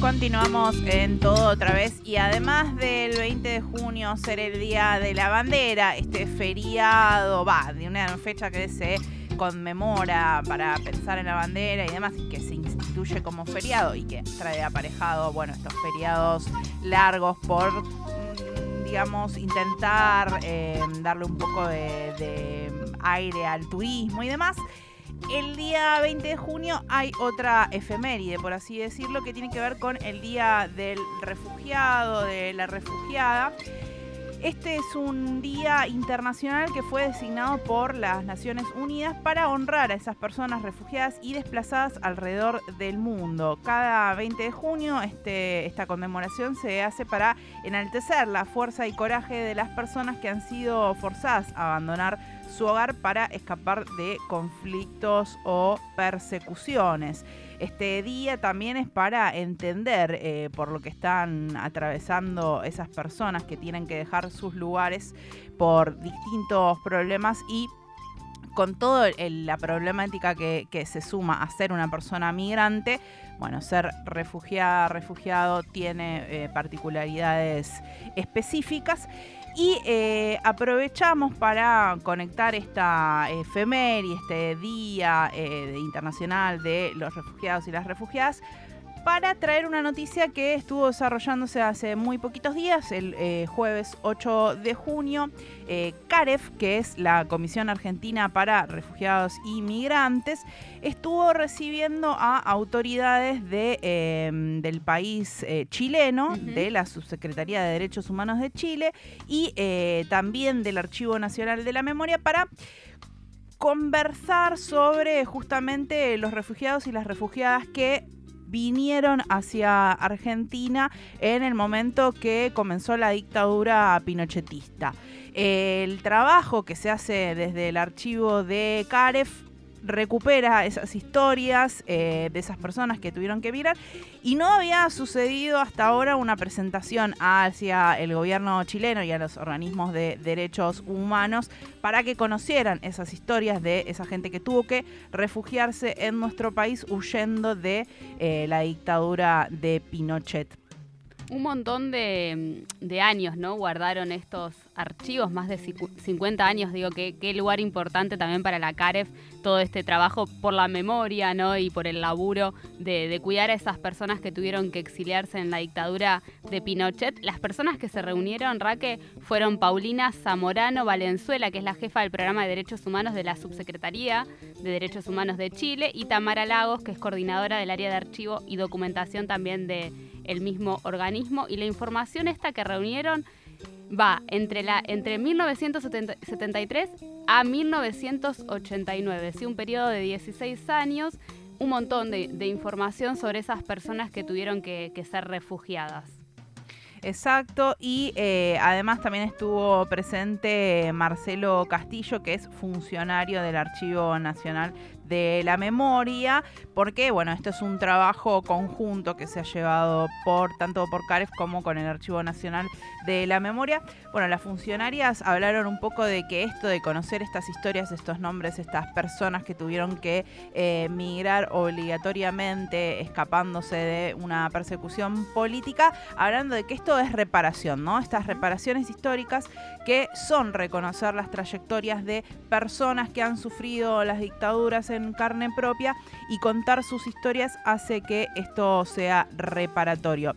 Continuamos en todo otra vez y además del 20 de junio ser el Día de la Bandera, este feriado, va, de una fecha que se conmemora para pensar en la bandera y demás, que se instituye como feriado y que trae aparejado, bueno, estos feriados largos por, digamos, intentar eh, darle un poco de aire al turismo y demás el día 20 de junio hay otra efeméride, por así decirlo, que tiene que ver con el Día del Refugiado, de la refugiada. Este es un día internacional que fue designado por las Naciones Unidas para honrar a esas personas refugiadas y desplazadas alrededor del mundo. Cada 20 de junio este, esta conmemoración se hace para enaltecer la fuerza y coraje de las personas que han sido forzadas a abandonar su hogar para escapar de conflictos o persecuciones. Este día también es para entender eh, por lo que están atravesando esas personas que tienen que dejar sus lugares por distintos problemas y con toda la problemática que, se suma a ser una persona migrante, bueno, ser refugiada, refugiado tiene eh, particularidades específicas y eh, aprovechamos para conectar esta efeméride, este Día eh, Internacional de los Refugiados y las Refugiadas, para traer una noticia que estuvo desarrollándose hace muy poquitos días, el eh, jueves 8 de junio. Eh, CAREF, que es la Comisión Argentina para Refugiados y Migrantes, estuvo recibiendo a autoridades de, em, del país eh, chileno, de la Subsecretaría de Derechos Humanos de Chile y también del Archivo Nacional de la Memoria para conversar sobre justamente los refugiados y las refugiadas que vinieron hacia Argentina en el momento que comenzó la dictadura pinochetista. El trabajo que se hace desde el archivo de CAREF recupera esas historias eh, de esas personas que tuvieron que mirar y no había sucedido hasta ahora una presentación hacia el gobierno chileno y a los organismos de derechos humanos para que conocieran esas historias de esa gente que tuvo que refugiarse en nuestro país huyendo de eh, la dictadura de Pinochet un montón de, años, ¿no? Guardaron estos archivos, más de 50 años, digo, que qué lugar importante también para la CAREF, todo este trabajo por la memoria, ¿no? Y por el laburo de, cuidar a esas personas que tuvieron que exiliarse en la dictadura de Pinochet. Las personas que se reunieron, Raque, fueron Paulina Zamorano Valenzuela, que es la jefa del programa de Derechos Humanos de la Subsecretaría de Derechos Humanos de Chile, y Tamara Lagos, que es coordinadora del área de archivo y documentación también de el mismo organismo y la información esta que reunieron va entre, la, entre 1973 a 1989, ¿sí? un periodo de 16 años, un montón de, información sobre esas personas que tuvieron que ser refugiadas. Exacto, y eh, además también estuvo presente Marcelo Castillo, que es funcionario del Archivo Nacional de la Memoria, porque bueno, esto es un trabajo conjunto que se ha llevado por tanto por CAREF como con el Archivo Nacional de la Memoria. Bueno, las funcionarias hablaron un poco de que esto de conocer estas historias, estos nombres, estas personas que tuvieron que eh, migrar obligatoriamente, escapándose de una persecución política, hablando de que esto es reparación, ¿no? Estas reparaciones históricas que son reconocer las trayectorias de personas que han sufrido las dictaduras en carne propia y contar sus historias hace que esto sea reparatorio.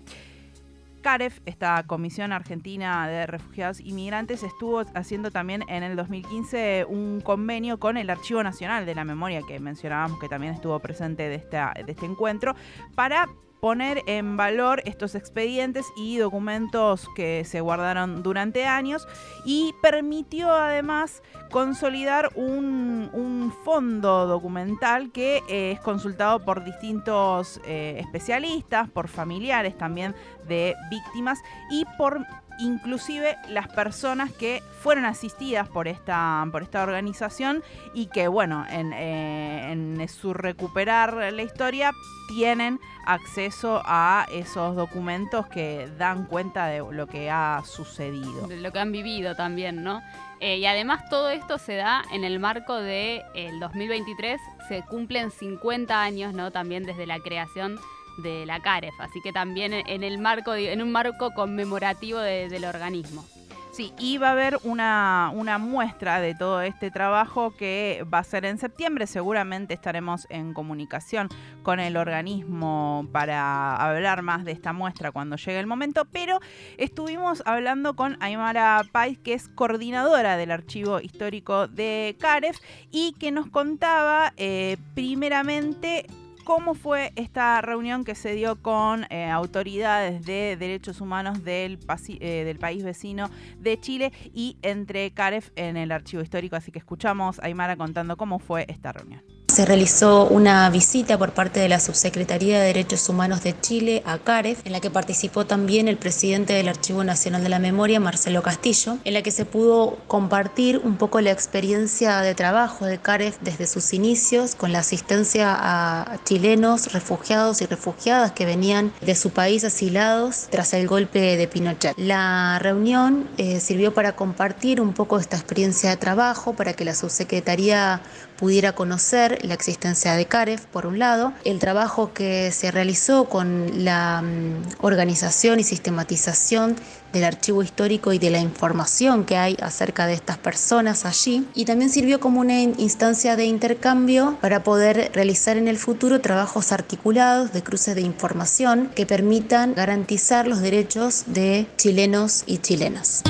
CAREF, esta Comisión Argentina de Refugiados y Migrantes, estuvo haciendo también en el 2015 un convenio con el Archivo Nacional de la Memoria, que mencionábamos que también estuvo presente de, de este encuentro, para poner en valor estos expedientes y documentos que se guardaron durante años y permitió además consolidar un, fondo documental que eh, es consultado por distintos eh, especialistas, por familiares también de víctimas y por inclusive las personas que fueron asistidas por esta, por esta organización y que, bueno, en, eh, en su recuperar la historia tienen acceso a esos documentos que dan cuenta de lo que ha sucedido. De lo que han vivido también, ¿no? Eh, y además todo esto se da en el marco de el 2023, se cumplen 50 años, ¿no? También desde la creación de la CAREF, así que también en el marco, en un marco conmemorativo del organismo. Sí, y va a haber una, una, muestra de todo este trabajo que va a ser en septiembre. Seguramente estaremos en comunicación con el organismo para hablar más de esta muestra cuando llegue el momento. Pero estuvimos hablando con Aymara Pais, que es coordinadora del archivo histórico de CAREF, y que nos contaba eh, primeramente cómo fue esta reunión que se dio con eh, autoridades de derechos humanos del, eh, del, país vecino de Chile y entre CAREF en el archivo histórico. Así que escuchamos a Aymara contando cómo fue esta reunión. Se realizó una visita por parte de la Subsecretaría de Derechos Humanos de Chile a CAREF, en la que participó también el presidente del Archivo Nacional de la Memoria, Marcelo Castillo, en la que se pudo compartir un poco la experiencia de trabajo de CAREF desde sus inicios, con la asistencia a chilenos, refugiados y refugiadas que venían de su país asilados tras el golpe de Pinochet. La reunión eh, sirvió para compartir un poco esta experiencia de trabajo, para que la Subsecretaría pudiera conocer la existencia de CAREF, por un lado, el trabajo que se realizó con la mm, organización y sistematización del archivo histórico y de la información que hay acerca de estas personas allí y también sirvió como una instancia de intercambio para poder realizar en el futuro trabajos articulados de cruces de información que permitan garantizar los derechos de chilenos y chilenas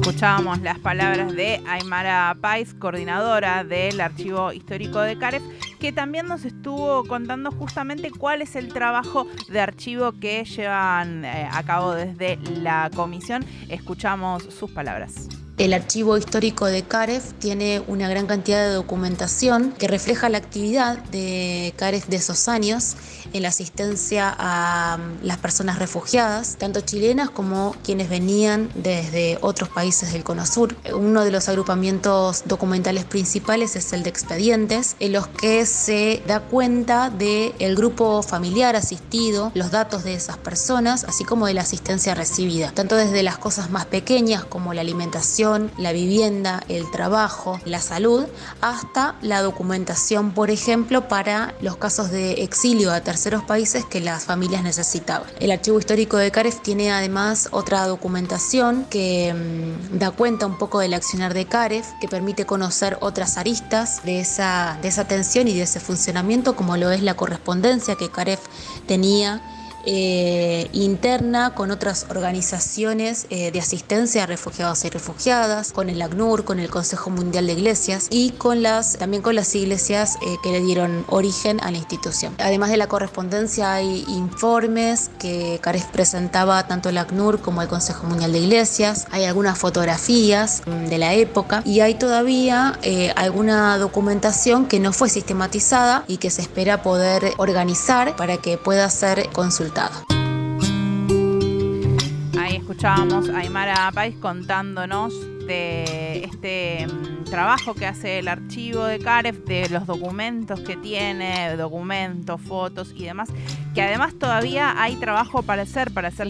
escuchábamos las palabras de Aymara Pais, coordinadora del Archivo Histórico de Caref, que también nos estuvo contando justamente cuál es el trabajo de archivo que llevan eh, a cabo desde la comisión. Escuchamos sus palabras. El archivo histórico de CAREF tiene una gran cantidad de documentación que refleja la actividad de CAREF de esos años en la asistencia a mm, las personas refugiadas, tanto chilenas como quienes venían desde otros países del Cono Sur. Uno de los agrupamientos documentales principales es el de expedientes, en los que se da cuenta del el grupo familiar asistido, los datos de esas personas, así como de la asistencia recibida, tanto desde las cosas más pequeñas como la alimentación, la vivienda, el trabajo, la salud, hasta la documentación, por ejemplo, para los casos de exilio a terceros países que las familias necesitaban. El archivo histórico de CAREF tiene además otra documentación que mm, da cuenta un poco del accionar de CAREF, que permite conocer otras aristas de esa, de esa atención y de ese funcionamiento, como lo es la correspondencia que CAREF tenía eh, interna con otras organizaciones eh, de asistencia a refugiados y refugiadas, con el ACNUR, con el Consejo Mundial de Iglesias y con las, también con las iglesias eh, que le dieron origen a la institución. Además de la correspondencia hay informes que Cares presentaba tanto el ACNUR como el Consejo Mundial de Iglesias, hay algunas fotografías mm, de la época y hay todavía alguna documentación que no fue sistematizada y que se espera poder organizar para que pueda ser consultada Ahí escuchábamos a Aymara Pais contándonos de este mm, trabajo que hace el archivo de CAREF, de los documentos que tiene, documentos, fotos y demás, que además todavía hay trabajo para hacer, para hacer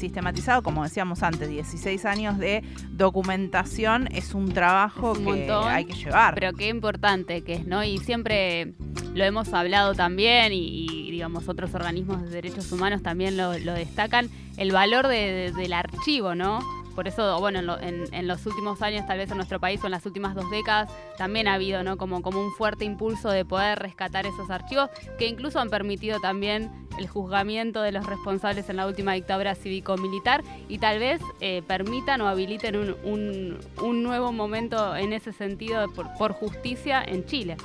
sistematizado, como decíamos antes, 16 años de documentación es un trabajo que hay que llevar. Pero qué importante que es, ¿no? Y siempre lo hemos hablado también y, digamos otros organismos de derechos humanos también lo, destacan, el valor del archivo, ¿no? Por eso, bueno, en, los últimos años, tal vez en nuestro país o en las últimas dos décadas, también ha habido ¿no? como, como un fuerte impulso de poder rescatar esos archivos que incluso han permitido también el juzgamiento de los responsables en la última dictadura cívico-militar y tal vez eh, permitan o habiliten un, un, nuevo momento en ese sentido por, por justicia en Chile.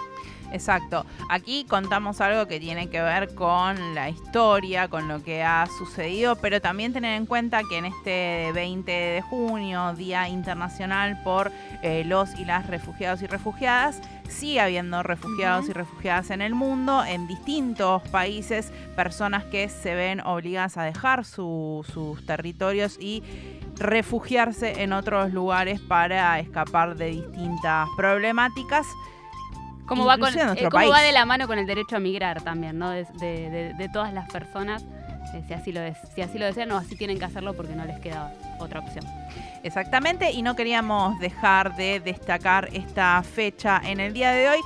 Exacto. Aquí contamos algo que tiene que ver con la historia, con lo que ha sucedido, pero también tener en cuenta que en este 20 de junio, Día Internacional por eh, los y las refugiados y refugiadas, sigue habiendo refugiados y refugiadas en el mundo, en distintos países, personas que se ven obligadas a dejar sus territorios y refugiarse en otros lugares para escapar de distintas problemáticas. ¿Cómo, va, con, eh, ¿cómo va de la mano con el derecho a migrar también, ¿no? de, todas las personas, eh, si, así lo si así lo desean o así tienen que hacerlo porque no les queda otra opción. Exactamente, y no queríamos dejar de destacar esta fecha en el día de hoy